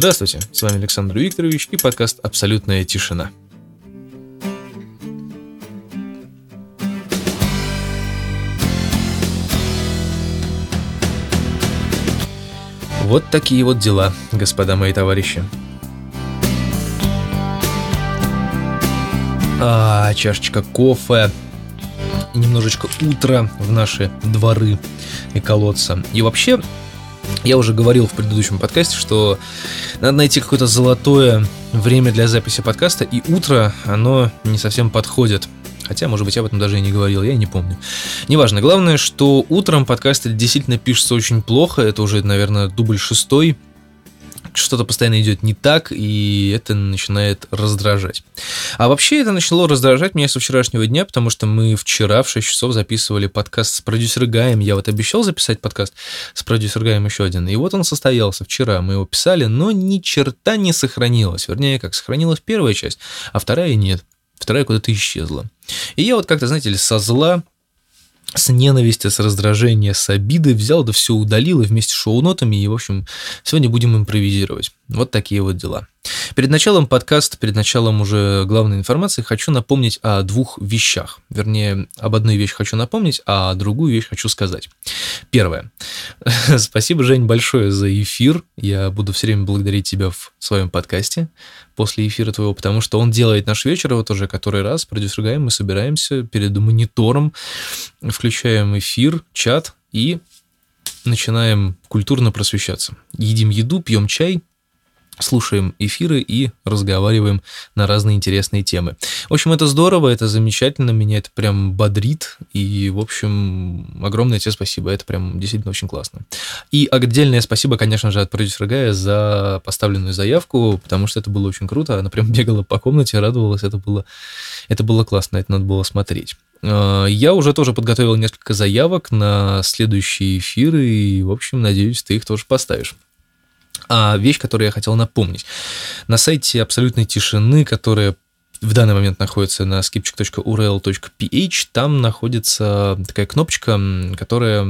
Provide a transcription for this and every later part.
Здравствуйте, с вами Александр Викторович и подкаст «Абсолютная тишина». Вот такие вот дела, господа мои товарищи. А, чашечка кофе, немножечко утра в наши дворы и колодца. И вообще, я уже говорил в предыдущем подкасте, что надо найти какое-то золотое время для записи подкаста, и утро, оно не совсем подходит. Хотя, может быть, об этом даже и не говорил, я не помню. Неважно. Главное, что утром подкасты действительно пишутся очень плохо. Это уже, наверное, дубль шестой что-то постоянно идет не так, и это начинает раздражать. А вообще это начало раздражать меня со вчерашнего дня, потому что мы вчера в 6 часов записывали подкаст с продюсер Гаем. Я вот обещал записать подкаст с продюсер Гаем еще один. И вот он состоялся вчера. Мы его писали, но ни черта не сохранилось. Вернее, как сохранилась первая часть, а вторая нет. Вторая куда-то исчезла. И я вот как-то, знаете ли, со зла с ненависти, с раздражения, с обиды взял, да все удалил и вместе с шоу-нотами, и, в общем, сегодня будем импровизировать. Вот такие вот дела. Перед началом подкаста, перед началом уже главной информации хочу напомнить о двух вещах. Вернее, об одной вещи хочу напомнить, а другую вещь хочу сказать. Первое. Спасибо, Жень, большое за эфир. Я буду все время благодарить тебя в своем подкасте после эфира твоего, потому что он делает наш вечер вот уже который раз. Продюсер Гай, мы собираемся перед монитором, включаем эфир, чат и начинаем культурно просвещаться. Едим еду, пьем чай, слушаем эфиры и разговариваем на разные интересные темы. В общем, это здорово, это замечательно, меня это прям бодрит, и, в общем, огромное тебе спасибо, это прям действительно очень классно. И отдельное спасибо, конечно же, от продюсера Гая за поставленную заявку, потому что это было очень круто, она прям бегала по комнате, радовалась, это было, это было классно, это надо было смотреть. А, я уже тоже подготовил несколько заявок на следующие эфиры, и, в общем, надеюсь, ты их тоже поставишь. А вещь, которую я хотел напомнить. На сайте абсолютной тишины, которая в данный момент находится на skipчик.url.ph, там находится такая кнопочка, которая,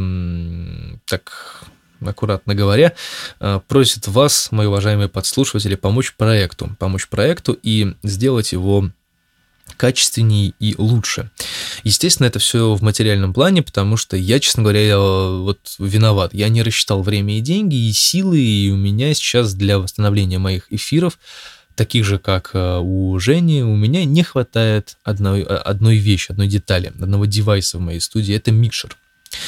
так аккуратно говоря, э, просит вас, мои уважаемые подслушиватели, помочь проекту, помочь проекту и сделать его качественнее и лучше. Естественно, это все в материальном плане, потому что я, честно говоря, я вот виноват. Я не рассчитал время и деньги, и силы, и у меня сейчас для восстановления моих эфиров таких же, как э, у Жени, у меня не хватает одной, одной вещи, одной детали, одного девайса в моей студии. Это микшер.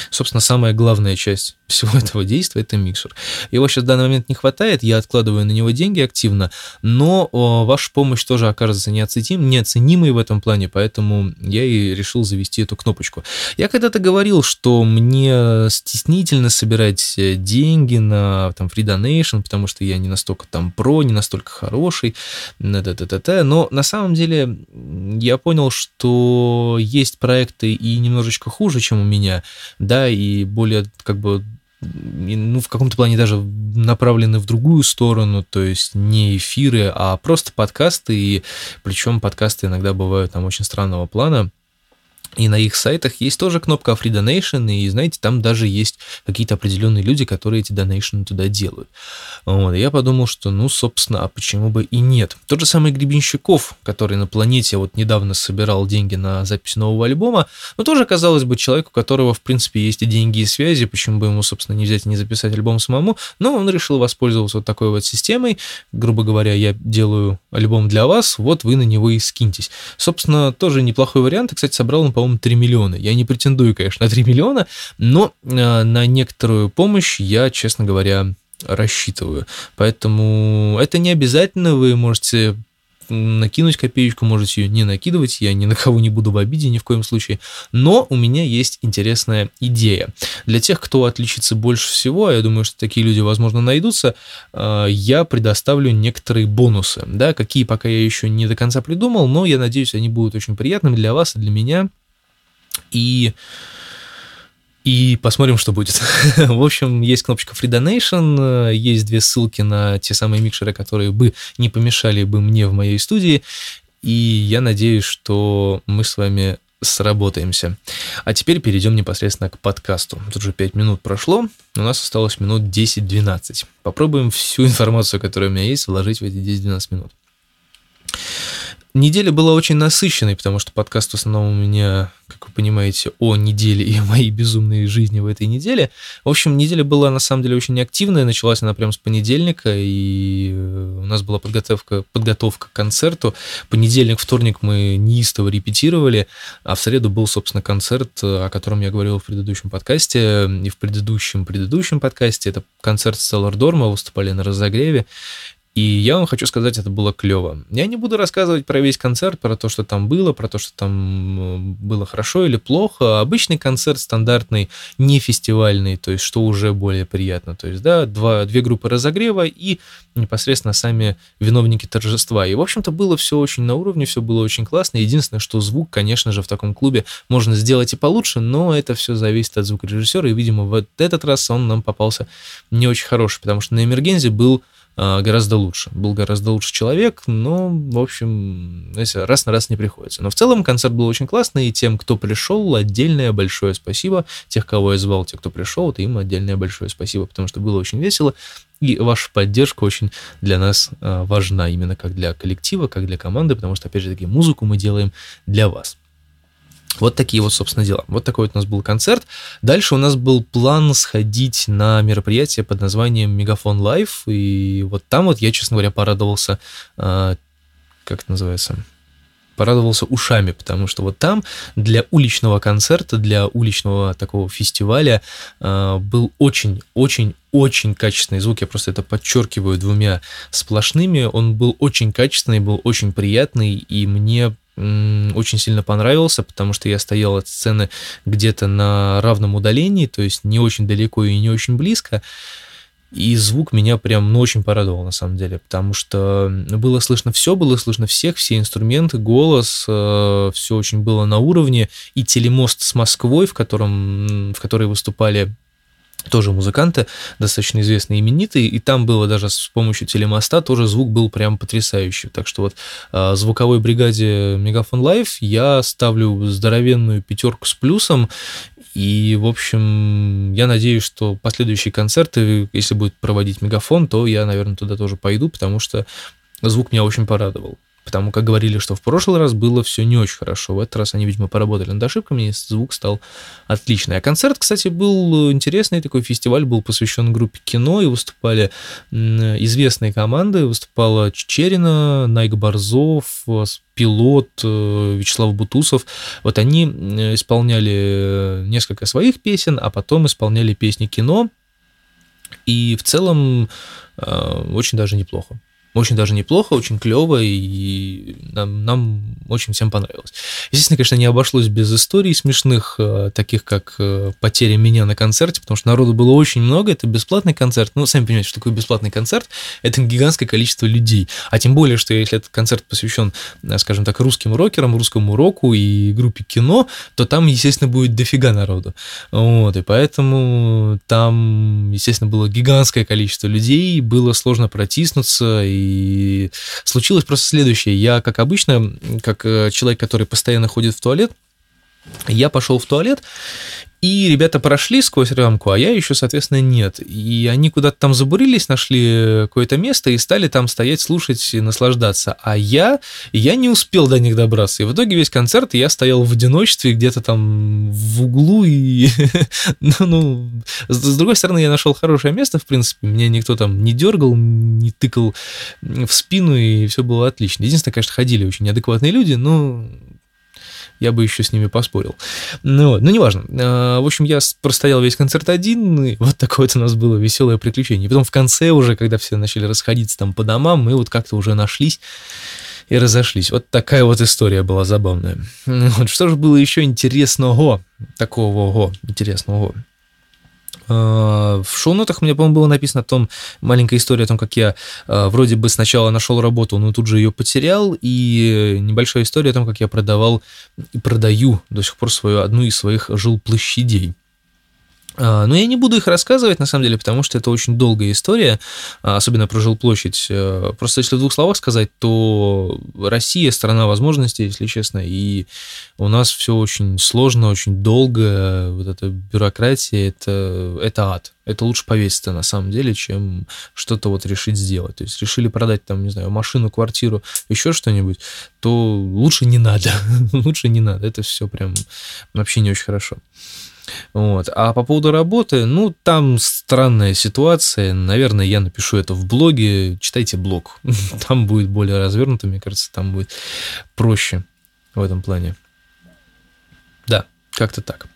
Собственно, самая главная часть всего этого действия – это микшер. Его сейчас в данный момент не хватает, я откладываю на него деньги активно, но о, ваша помощь тоже окажется неоценим, неоценимой в этом плане, поэтому я и решил завести эту кнопочку. Я когда-то говорил, что мне стеснительно собирать э, деньги на там, Free Donation, потому что я не настолько там про, не настолько хороший, но на самом деле я понял, что есть проекты и немножечко хуже, чем у меня, да, и более как бы ну, в каком-то плане даже направлены в другую сторону, то есть не эфиры, а просто подкасты, и причем подкасты иногда бывают там очень странного плана, и на их сайтах есть тоже кнопка Free Donation, и, знаете, там даже есть какие-то определенные люди, которые эти донейшны туда делают. Вот, и я подумал, что, ну, собственно, а почему бы и нет. Тот же самый Гребенщиков, который на планете вот недавно собирал деньги на запись нового альбома, ну, тоже, казалось бы, человек, у которого, в принципе, есть и деньги, и связи, почему бы ему, собственно, не взять и не записать альбом самому, но он решил воспользоваться вот такой вот системой, грубо говоря, я делаю альбом для вас, вот вы на него и скиньтесь. Собственно, тоже неплохой вариант, и, кстати, собрал он, по по-моему, 3 миллиона. Я не претендую, конечно, на 3 миллиона, но э, на некоторую помощь я, честно говоря, рассчитываю. Поэтому это не обязательно, вы можете накинуть копеечку, можете ее не накидывать, я ни на кого не буду в обиде ни в коем случае, но у меня есть интересная идея. Для тех, кто отличится больше всего, я думаю, что такие люди, возможно, найдутся, э, я предоставлю некоторые бонусы, да, какие пока я еще не до конца придумал, но я надеюсь, они будут очень приятными для вас и для меня, и и посмотрим, что будет. в общем, есть кнопочка Free Donation, есть две ссылки на те самые микшеры, которые бы не помешали бы мне в моей студии. И я надеюсь, что мы с вами сработаемся. А теперь перейдем непосредственно к подкасту. Тут уже 5 минут прошло, у нас осталось минут 10-12. Попробуем всю информацию, которая у меня есть, вложить в эти 10-12 минут. Неделя была очень насыщенной, потому что подкаст в основном у меня, как вы понимаете, о неделе и о моей безумной жизни в этой неделе. В общем, неделя была на самом деле очень активная, началась она прямо с понедельника, и э, у нас была подготовка, подготовка к концерту. Понедельник, вторник мы неистово репетировали, а в среду был, собственно, концерт, о котором я говорил в предыдущем подкасте, и в предыдущем предыдущем подкасте. Это концерт Stellar Dorma, выступали на разогреве, и я вам хочу сказать, это было клево. Я не буду рассказывать про весь концерт, про то, что там было, про то, что там было хорошо или плохо. Обычный концерт стандартный, не фестивальный, то есть что уже более приятно. То есть, да, два, две группы разогрева и непосредственно сами виновники торжества. И, в общем-то, было все очень на уровне, все было очень классно. Единственное, что звук, конечно же, в таком клубе можно сделать и получше, но это все зависит от звукорежиссера. И, видимо, в этот раз он нам попался не очень хороший, потому что на Эмергензе был гораздо лучше. Был гораздо лучше человек, но, в общем, знаете, раз на раз не приходится. Но в целом концерт был очень классный, и тем, кто пришел, отдельное большое спасибо. Тех, кого я звал, те, кто пришел, это им отдельное большое спасибо, потому что было очень весело. И ваша поддержка очень для нас а, важна, именно как для коллектива, как для команды, потому что, опять же таки, музыку мы делаем для вас. Вот такие вот, собственно, дела. Вот такой вот у нас был концерт. Дальше у нас был план сходить на мероприятие под названием Мегафон Лайв. И вот там вот я, честно говоря, порадовался, э, как это называется, порадовался ушами, потому что вот там для уличного концерта, для уличного такого фестиваля э, был очень-очень-очень качественный звук. Я просто это подчеркиваю двумя сплошными. Он был очень качественный, был очень приятный, и мне очень сильно понравился, потому что я стоял от сцены где-то на равном удалении, то есть не очень далеко и не очень близко. И звук меня прям ну, очень порадовал, на самом деле, потому что было слышно все, было слышно всех, все инструменты, голос, э, все очень было на уровне. И телемост с Москвой, в, котором, в которой выступали тоже музыканты, достаточно известные, именитые, и там было даже с помощью телемоста тоже звук был прям потрясающий. Так что вот э, звуковой бригаде Мегафон Лайв я ставлю здоровенную пятерку с плюсом, и, в общем, я надеюсь, что последующие концерты, если будет проводить Мегафон, то я, наверное, туда тоже пойду, потому что звук меня очень порадовал. Потому как говорили, что в прошлый раз было все не очень хорошо. В этот раз они, видимо, поработали над ошибками, и звук стал отличный. А концерт, кстати, был интересный. Такой фестиваль был посвящен группе кино, и выступали известные команды. Выступала Чечерина, Найк Борзов, пилот э, Вячеслав Бутусов. Вот они исполняли несколько своих песен, а потом исполняли песни кино. И в целом э, очень даже неплохо. Очень даже неплохо, очень клево, и нам, нам очень всем понравилось. Естественно, конечно, не обошлось без историй смешных, э, таких как э, потеря меня на концерте, потому что народу было очень много, это бесплатный концерт. Ну, сами понимаете, что такое бесплатный концерт, это гигантское количество людей. А тем более, что если этот концерт посвящен, э, скажем так, русским рокерам, русскому року и группе кино, то там, естественно, будет дофига народу. Вот, и поэтому там, естественно, было гигантское количество людей, было сложно протиснуться, и случилось просто следующее. Я, как обычно, как э, человек, который постоянно ходит в туалет, я пошел в туалет, и ребята прошли сквозь рамку, а я еще, соответственно, нет. И они куда-то там забурились, нашли какое-то место и стали там стоять, слушать и наслаждаться. А я, я не успел до них добраться. И в итоге весь концерт я стоял в одиночестве где-то там в углу. И, ну, ну, с другой стороны, я нашел хорошее место, в принципе. Меня никто там не дергал, не тыкал в спину, и все было отлично. Единственное, конечно, ходили очень неадекватные люди, но я бы еще с ними поспорил. Ну, ну неважно. А, в общем, я простоял весь концерт один, и вот такое вот у нас было веселое приключение. И потом в конце уже, когда все начали расходиться там по домам, мы вот как-то уже нашлись и разошлись. Вот такая вот история была забавная. Вот, что же было еще интересного, такого интересного? А, в шоу-нотах у меня, по-моему, было написано о том, маленькая история о том, как я а, вроде бы сначала нашел работу, но тут же ее потерял, и небольшая история о том, как я продавал и продаю до сих пор свою одну из своих жилплощадей. А, но я не буду их рассказывать, на самом деле, потому что это очень долгая история, а, особенно про жилплощадь. Э, просто если в двух словах сказать, то Россия – страна возможностей, если честно, и у нас все очень сложно, очень долго. Вот эта бюрократия – это, это ад. Это лучше повеситься, на самом деле, чем что-то вот решить сделать. То есть решили продать, там, не знаю, машину, квартиру, еще что-нибудь, то лучше не надо. лучше не надо. Это все прям вообще не очень хорошо. Вот. А по поводу работы, ну, там странная ситуация. Наверное, я напишу это в блоге. Читайте блог. Там будет более развернуто, мне кажется, там будет проще в этом плане. Да, как-то так.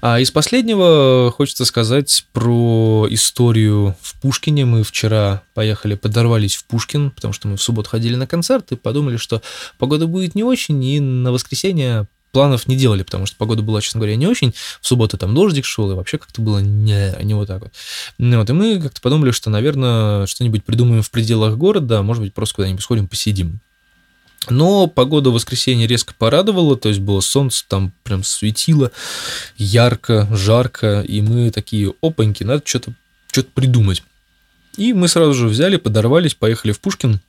А из последнего хочется сказать про историю в Пушкине. Мы вчера поехали, подорвались в Пушкин, потому что мы в субботу ходили на концерт и подумали, что погода будет не очень, и на воскресенье планов не делали, потому что погода была, честно говоря, не очень. В субботу там дождик шел, и вообще как-то было не, не вот так вот. Ну, вот. И мы как-то подумали, что, наверное, что-нибудь придумаем в пределах города, может быть, просто куда-нибудь сходим, посидим. Но погода в воскресенье резко порадовала, то есть было солнце, там прям светило, ярко, жарко, и мы такие, опаньки, надо что-то что придумать. И мы сразу же взяли, подорвались, поехали в Пушкин,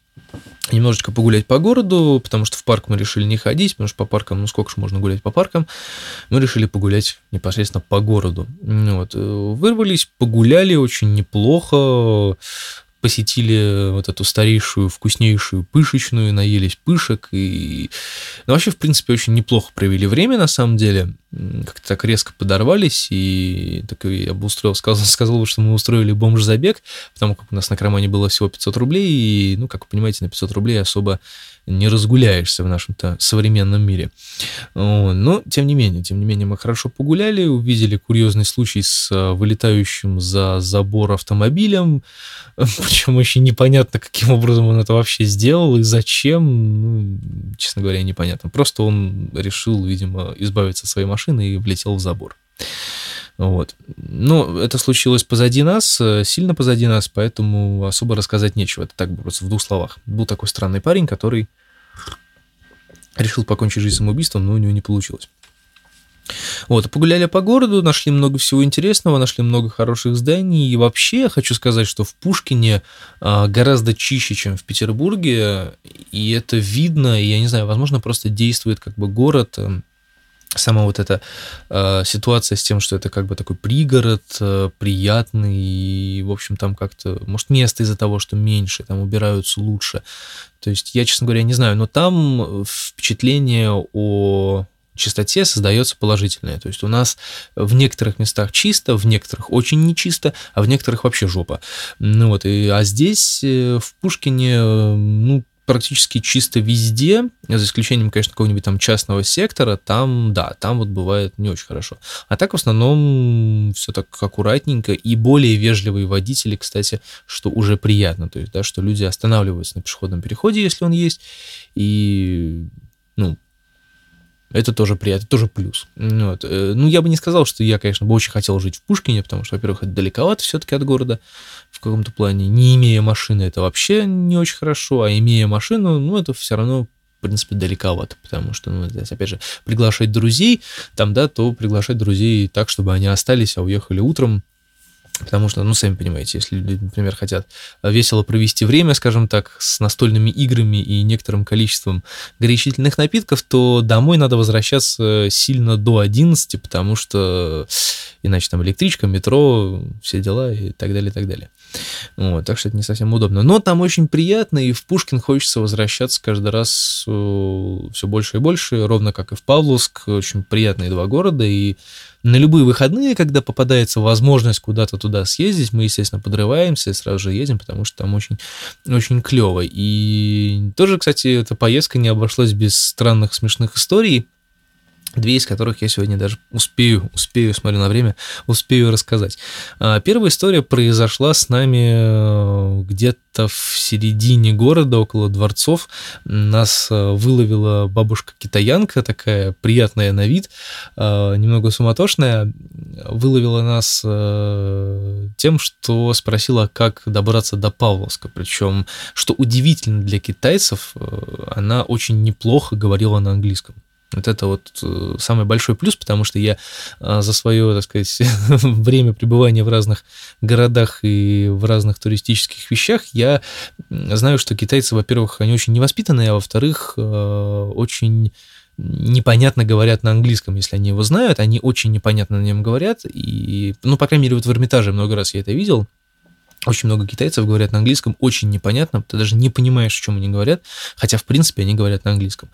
немножечко погулять по городу, потому что в парк мы решили не ходить, потому что по паркам, ну сколько же можно гулять по паркам, мы решили погулять непосредственно по городу. Вот. Э, вырвались, погуляли очень неплохо, посетили вот эту старейшую, вкуснейшую пышечную, наелись пышек и ну, вообще, в принципе, очень неплохо провели время, на самом деле. Как-то так резко подорвались, и так я бы устроил, сказал, сказал бы, что мы устроили бомж-забег, потому как у нас на кармане было всего 500 рублей, и, ну, как вы понимаете, на 500 рублей особо не разгуляешься в нашем-то современном мире. Но, тем не менее, тем не менее, мы хорошо погуляли, увидели курьезный случай с а, вылетающим за забор автомобилем, причем очень непонятно, каким образом он это вообще сделал и зачем, ну, честно говоря, непонятно. Просто он решил, видимо, избавиться от своей машины и влетел в забор. Вот. Но это случилось позади нас, э, сильно позади нас, поэтому особо рассказать нечего. Это так просто в двух словах. Был такой странный парень, который решил покончить жизнь самоубийством, но у него не получилось. Вот, погуляли по городу, нашли много всего интересного, нашли много хороших зданий. И вообще я хочу сказать, что в Пушкине а, гораздо чище, чем в Петербурге. И это видно, и я не знаю, возможно, просто действует как бы город эм, сама вот эта э, ситуация с тем, что это как бы такой пригород э, приятный, и, в общем, там как-то, может, место из-за того, что меньше, там убираются лучше. То есть я, честно говоря, не знаю, но там впечатление о чистоте создается положительное. То есть у нас в некоторых местах чисто, в некоторых очень нечисто, а в некоторых вообще жопа. Ну вот, и, а здесь э, в Пушкине, э, ну, практически чисто везде, за исключением, конечно, какого-нибудь там частного сектора, там, да, там вот бывает не очень хорошо. А так в основном все так аккуратненько и более вежливые водители, кстати, что уже приятно, то есть, да, что люди останавливаются на пешеходном переходе, если он есть, и, это тоже приятно, это тоже плюс. Вот. Э, ну, я бы не сказал, что я, конечно, бы очень хотел жить в Пушкине, потому что, во-первых, это далековато все-таки от города в каком-то плане. Не имея машины, это вообще не очень хорошо, а имея машину, ну, это все равно в принципе, далековато, потому что, ну, здесь, опять же, приглашать друзей, там, да, то приглашать друзей так, чтобы они остались, а уехали утром, Потому что, ну, сами понимаете, если люди, например, хотят весело провести время, скажем так, с настольными играми и некоторым количеством горячительных напитков, то домой надо возвращаться сильно до 11, потому что иначе там электричка, метро, все дела и так далее, и так далее. Вот, так что это не совсем удобно. Но там очень приятно, и в Пушкин хочется возвращаться каждый раз э, все больше и больше, ровно как и в Павловск. Очень приятные два города, и на любые выходные, когда попадается возможность куда-то туда съездить, мы, естественно, подрываемся и сразу же едем, потому что там очень, очень клево. И тоже, кстати, эта поездка не обошлась без странных смешных историй две из которых я сегодня даже успею, успею, смотрю на время, успею рассказать. А, первая история произошла с нами э, где-то в середине города, около дворцов. Нас э, выловила бабушка-китаянка, такая приятная на вид, э, немного суматошная. Выловила нас тем, что спросила, как добраться до Павловска. Причем, что удивительно для китайцев, она очень неплохо говорила на английском. Вот это вот э, самый большой плюс, потому что я а, за свое, так сказать, время пребывания в разных городах и в разных туристических вещах, я знаю, что китайцы, во-первых, они очень невоспитанные, а во-вторых, э, очень непонятно говорят на английском, если они его знают, они очень непонятно на нем говорят, и, ну, по крайней мере, вот в Эрмитаже много раз я это видел, очень много китайцев говорят на английском, очень непонятно, ты даже не понимаешь, о чем они говорят, хотя, в принципе, они говорят на английском.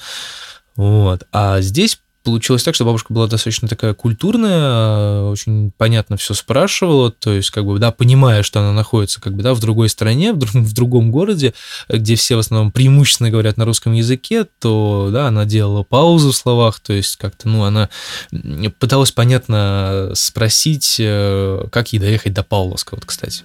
Вот. А здесь получилось так, что бабушка была достаточно такая культурная, очень понятно все спрашивала, то есть, как бы, да, понимая, что она находится, как бы, да, в другой стране, в, друг, в другом городе, где все в основном преимущественно говорят на русском языке, то, да, она делала паузу в словах, то есть, как-то, ну, она пыталась понятно спросить, э, как ей доехать до Павловска, вот, кстати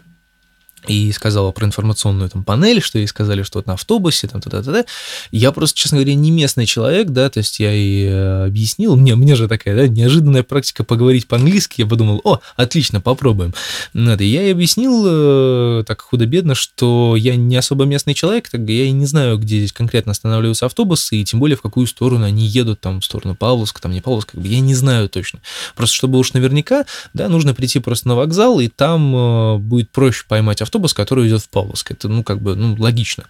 и сказала про информационную там панель, что ей сказали, что вот на автобусе, там, т -т -т -т. Я просто, честно говоря, не местный человек, да, то есть я ей э, объяснил, мне, мне же такая, да, неожиданная практика поговорить по-английски, я подумал, о, отлично, попробуем. Вот, и я ей объяснил э, так худо-бедно, что я не особо местный человек, так я и не знаю, где здесь конкретно останавливаются автобусы, и тем более в какую сторону они едут, там, в сторону Павловска, там, не Павловска, как бы, я не знаю точно. Просто чтобы уж наверняка, да, нужно прийти просто на вокзал, и там э, будет проще поймать автобус, автобус, который идет в Павловск. Это, ну, как бы, ну, логично.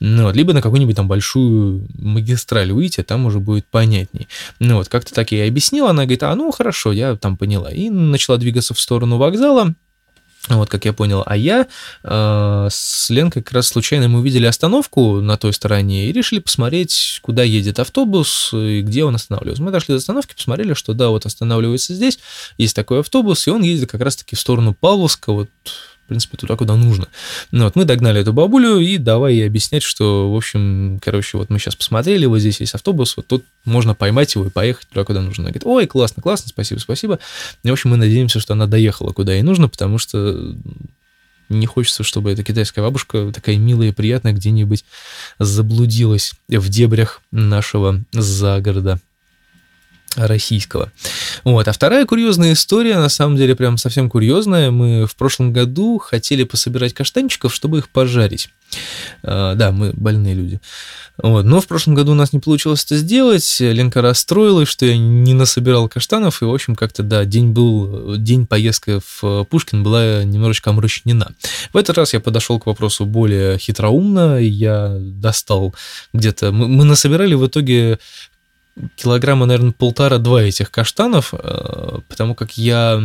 Ну, вот, либо на какую-нибудь там большую магистраль выйти, там уже будет понятней. Ну, вот, как-то так я и объяснила, она говорит, а, ну, хорошо, я там поняла. И начала двигаться в сторону вокзала, вот, как я понял. А я э, с Ленкой как раз случайно мы увидели остановку на той стороне и решили посмотреть, куда едет автобус и где он останавливается. Мы дошли до остановки, посмотрели, что да, вот останавливается здесь, есть такой автобус, и он едет как раз-таки в сторону Павловска, вот в принципе, туда, куда нужно. Ну, вот мы догнали эту бабулю и давай ей объяснять, что, в общем, короче, вот мы сейчас посмотрели, вот здесь есть автобус, вот тут можно поймать его и поехать туда, куда нужно. Она говорит, ой, классно, классно, спасибо, спасибо. И, в общем, мы надеемся, что она доехала, куда ей нужно, потому что не хочется, чтобы эта китайская бабушка, такая милая и приятная, где-нибудь заблудилась в дебрях нашего загорода российского. Вот. А вторая курьезная история, на самом деле, прям совсем курьезная. Мы в прошлом году хотели пособирать каштанчиков, чтобы их пожарить. А, да, мы больные люди. Вот. Но в прошлом году у нас не получилось это сделать. Ленка расстроилась, что я не насобирал каштанов. И, в общем, как-то, да, день был, день поездка в Пушкин была немножечко омрачнена. В этот раз я подошел к вопросу более хитроумно. Я достал где-то... Мы, мы насобирали в итоге килограмма, наверное, полтора-два этих каштанов, э, потому как я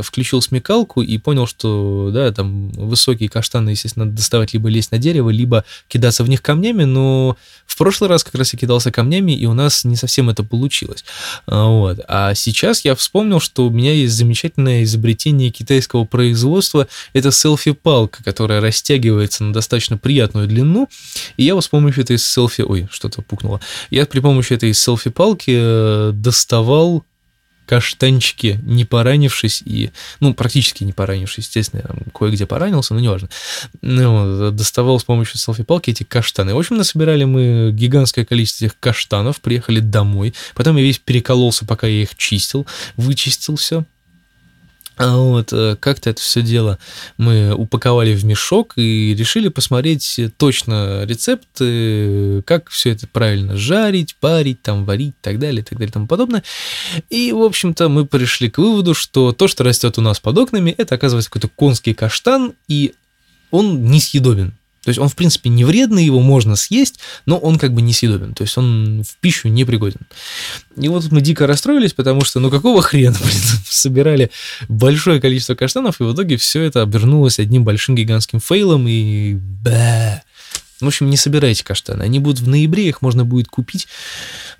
включил смекалку и понял, что, да, там высокие каштаны, естественно, надо доставать либо лезть на дерево, либо кидаться в них камнями, но в прошлый раз как раз я кидался камнями, и у нас не совсем это получилось. А, вот. А сейчас я вспомнил, что у меня есть замечательное изобретение китайского производства, это селфи-палка, которая растягивается на достаточно приятную длину, и я вот с помощью этой селфи... Ой, что-то пукнуло. Я при помощи этой селфи палки э, доставал каштанчики, не поранившись и, ну, практически не поранившись, естественно, кое-где поранился, но неважно. Ну, доставал с помощью селфи-палки эти каштаны. В общем, насобирали мы гигантское количество этих каштанов, приехали домой, потом я весь перекололся, пока я их чистил, вычистил все, а вот, э, как-то это все дело мы упаковали в мешок и решили посмотреть точно рецепты, как все это правильно жарить, парить, там, варить и так далее, и так далее, и тому подобное. И, в общем-то, мы пришли к выводу, что то, что растет у нас под окнами, это, оказывается, какой-то конский каштан, и он несъедобен. То есть он, в принципе, не вредный, его можно съесть, но он как бы несъедобен, то есть он в пищу не пригоден. И вот мы дико расстроились, потому что, ну какого хрена, блин, собирали большое количество каштанов, и в итоге все это обернулось одним большим гигантским фейлом, и бэ. В общем, не собирайте каштаны. Они будут в ноябре, их можно будет купить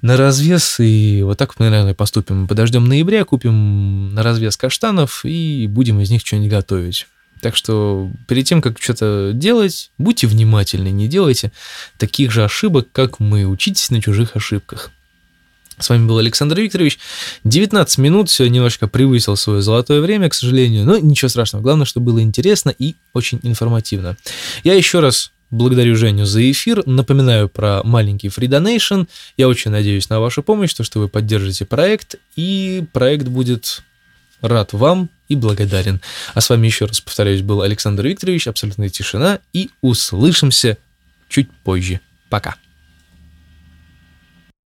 на развес, и вот так мы, наверное, поступим. Подождем ноября, купим на развес каштанов и будем из них что-нибудь готовить. Так что перед тем, как что-то делать, будьте внимательны, не делайте таких же ошибок, как мы. Учитесь на чужих ошибках. С вами был Александр Викторович. 19 минут, все немножко превысил свое золотое время, к сожалению, но ничего страшного. Главное, чтобы было интересно и очень информативно. Я еще раз благодарю Женю за эфир. Напоминаю про маленький Free Donation. Я очень надеюсь на вашу помощь, то, что вы поддержите проект, и проект будет рад вам и благодарен. А с вами еще раз повторяюсь, был Александр Викторович, абсолютная тишина, и услышимся чуть позже. Пока.